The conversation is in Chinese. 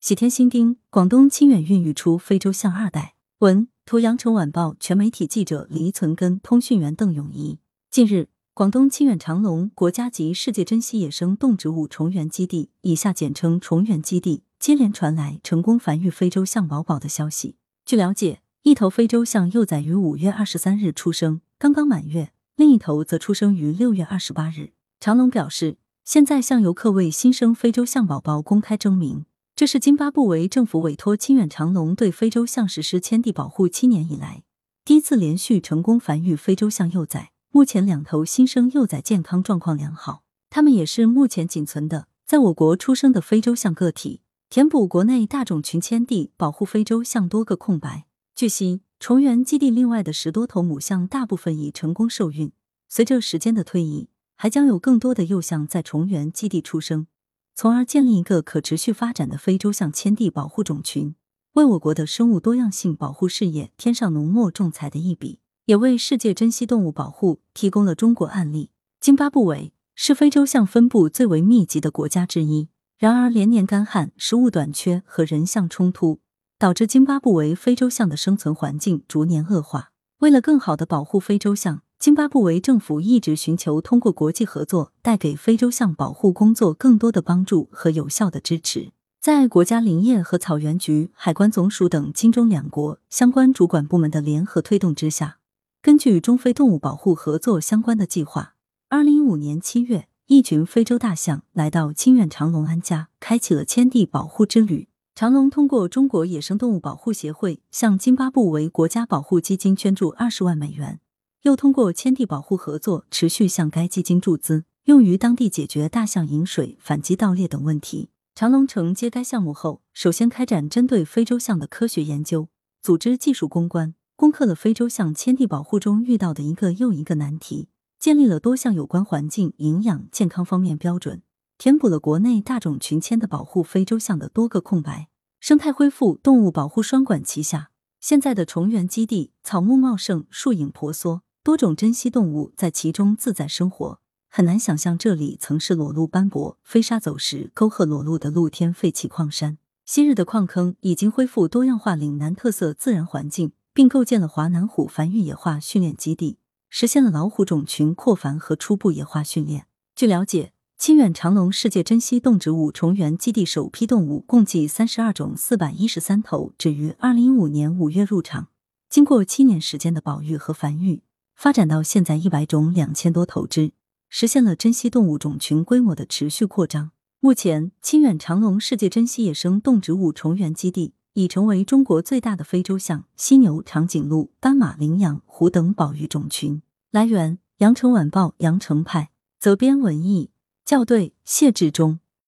喜天新丁，广东清远孕育出非洲象二代。文图：羊城晚报全媒体记者黎存根，通讯员邓永怡。近日，广东清远长隆国家级世界珍稀野生动植物重源基地（以下简称重源基地）接连传来成功繁育非洲象宝宝的消息。据了解，一头非洲象幼崽于五月二十三日出生，刚刚满月；另一头则出生于六月二十八日。长隆表示，现在向游客为新生非洲象宝宝公开征名。这是津巴布韦政府委托清远长隆对非洲象实施迁地保护七年以来，第一次连续成功繁育非洲象幼崽。目前两头新生幼崽健康状况良好，它们也是目前仅存的在我国出生的非洲象个体，填补国内大种群迁地保护非洲象多个空白。据悉，重源基地另外的十多头母象大部分已成功受孕，随着时间的推移，还将有更多的幼象在重源基地出生。从而建立一个可持续发展的非洲象迁地保护种群，为我国的生物多样性保护事业添上浓墨重彩的一笔，也为世界珍稀动物保护提供了中国案例。津巴布韦是非洲象分布最为密集的国家之一，然而连年干旱、食物短缺和人象冲突，导致津巴布韦非洲象的生存环境逐年恶化。为了更好的保护非洲象，津巴布韦政府一直寻求通过国际合作，带给非洲象保护工作更多的帮助和有效的支持。在国家林业和草原局、海关总署等金中两国相关主管部门的联合推动之下，根据中非动物保护合作相关的计划，二零一五年七月，一群非洲大象来到清远长隆安家，开启了迁地保护之旅。长隆通过中国野生动物保护协会向津巴布韦国家保护基金捐助二十万美元。又通过迁地保护合作，持续向该基金注资，用于当地解决大象饮水、反击盗猎等问题。长隆承接该项目后，首先开展针对非洲象的科学研究，组织技术攻关，攻克了非洲象迁地保护中遇到的一个又一个难题，建立了多项有关环境、营养、健康方面标准，填补了国内大种群迁的保护非洲象的多个空白。生态恢复、动物保护双管齐下，现在的重原基地草木茂盛，树影婆娑。多种珍稀动物在其中自在生活，很难想象这里曾是裸露斑驳、飞沙走石、沟壑裸露的露天废弃矿山。昔日的矿坑已经恢复多样化岭南特色自然环境，并构建了华南虎繁育野化训练基地，实现了老虎种群扩繁和初步野化训练。据了解，清远长隆世界珍稀动植物重源基地首批动物共计三十二种四百一十三头，只于二零一五年五月入场，经过七年时间的保育和繁育。发展到现在一百种两千多头只，实现了珍稀动物种群规模的持续扩张。目前，清远长隆世界珍稀野生动植物重源基地已成为中国最大的非洲象、犀牛、长颈鹿、斑马、羚羊、虎等保育种群。来源：羊城晚报羊城派，责编：文艺，校对：谢志忠。